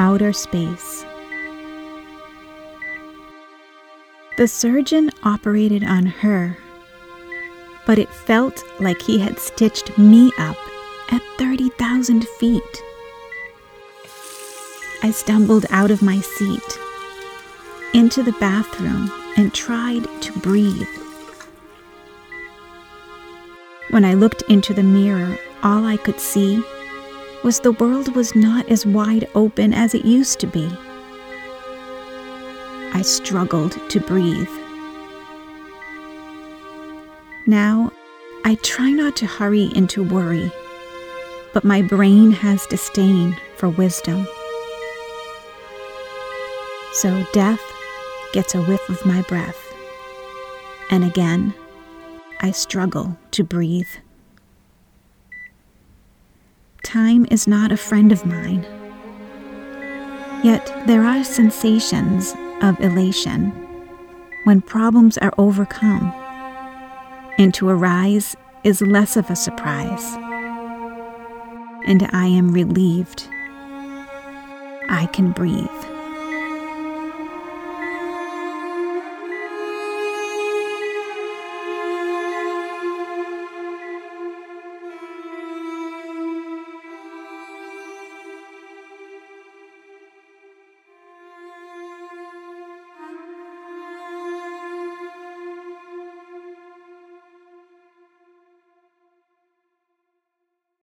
outer space. The surgeon operated on her, but it felt like he had stitched me up at 30,000 feet. I stumbled out of my seat into the bathroom and tried to breathe. When I looked into the mirror, all I could see was the world was not as wide open as it used to be. I struggled to breathe. Now, I try not to hurry into worry, but my brain has disdain for wisdom. So death gets a whiff of my breath, and again, I struggle to breathe. Time is not a friend of mine. Yet there are sensations of elation when problems are overcome, and to arise is less of a surprise. And I am relieved. I can breathe.